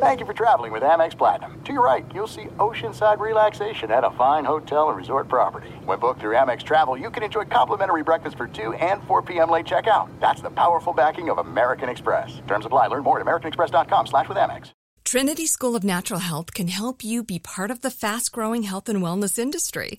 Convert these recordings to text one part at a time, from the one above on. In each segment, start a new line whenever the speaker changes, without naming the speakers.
Thank you for traveling with Amex Platinum. To your right, you'll see oceanside relaxation at a fine hotel and resort property. When booked through Amex Travel, you can enjoy complimentary breakfast for 2 and 4 p.m. late checkout. That's the powerful backing of American Express. Terms apply. Learn more at americanexpress.com slash with Amex.
Trinity School of Natural Health can help you be part of the fast-growing health and wellness industry.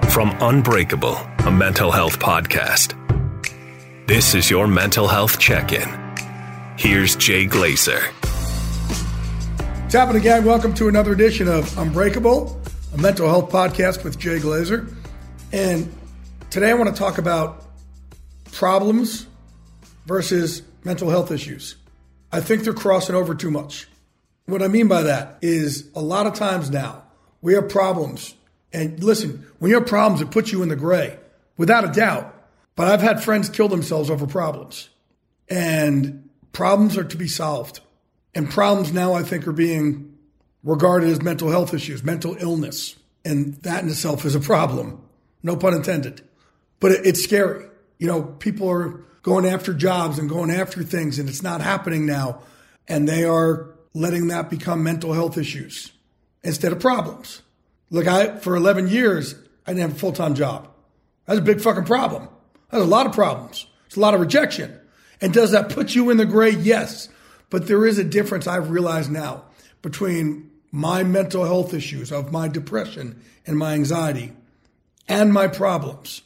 from Unbreakable, a mental health podcast. This is your mental health check in. Here's Jay Glazer.
What's happening, gang? Welcome to another edition of Unbreakable, a mental health podcast with Jay Glazer. And today I want to talk about problems versus mental health issues. I think they're crossing over too much. What I mean by that is a lot of times now we have problems. And listen, when you have problems, it puts you in the gray, without a doubt. But I've had friends kill themselves over problems. And problems are to be solved. And problems now, I think, are being regarded as mental health issues, mental illness. And that in itself is a problem. No pun intended. But it's scary. You know, people are going after jobs and going after things, and it's not happening now. And they are letting that become mental health issues instead of problems. Look, I for 11 years I didn't have a full time job. That's a big fucking problem. That's a lot of problems. It's a lot of rejection. And does that put you in the gray? Yes. But there is a difference I've realized now between my mental health issues of my depression and my anxiety and my problems.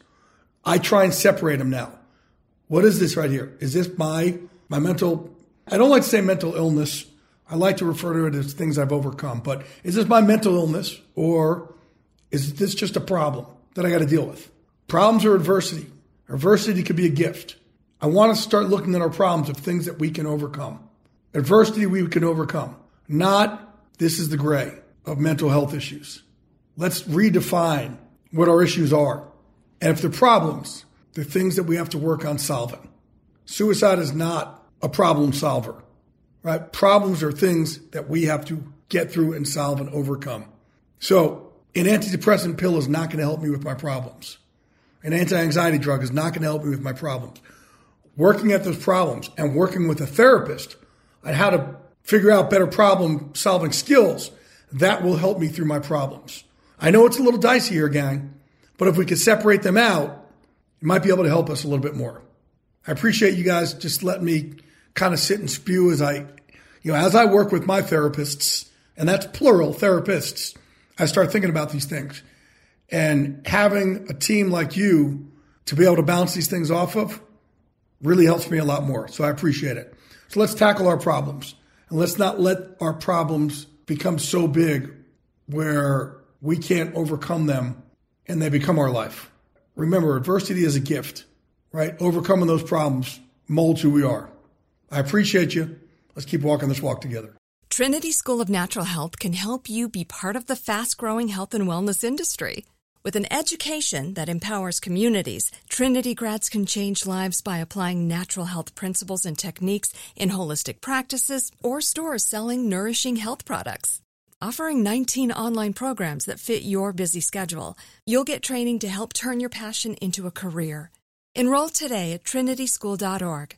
I try and separate them now. What is this right here? Is this my my mental I don't like to say mental illness. I like to refer to it as things I've overcome, but is this my mental illness or is this just a problem that I got to deal with? Problems are adversity. Adversity could be a gift. I want to start looking at our problems of things that we can overcome. Adversity we can overcome, not this is the gray of mental health issues. Let's redefine what our issues are. And if they're problems, they're things that we have to work on solving. Suicide is not a problem solver, right? Problems are things that we have to get through and solve and overcome. So an antidepressant pill is not going to help me with my problems. An anti-anxiety drug is not going to help me with my problems. Working at those problems and working with a therapist on how to figure out better problem solving skills, that will help me through my problems. I know it's a little dicey here, gang, but if we could separate them out, it might be able to help us a little bit more. I appreciate you guys just letting me kind of sit and spew as I, you know, as I work with my therapists, and that's plural therapists, I start thinking about these things. And having a team like you to be able to bounce these things off of really helps me a lot more. So I appreciate it. So let's tackle our problems and let's not let our problems become so big where we can't overcome them and they become our life. Remember, adversity is a gift, right? Overcoming those problems molds who we are. I appreciate you. Let's keep walking this walk together.
Trinity School of Natural Health can help you be part of the fast-growing health and wellness industry. With an education that empowers communities, Trinity grads can change lives by applying natural health principles and techniques in holistic practices or stores selling nourishing health products. Offering 19 online programs that fit your busy schedule, you'll get training to help turn your passion into a career. Enroll today at trinityschool.org.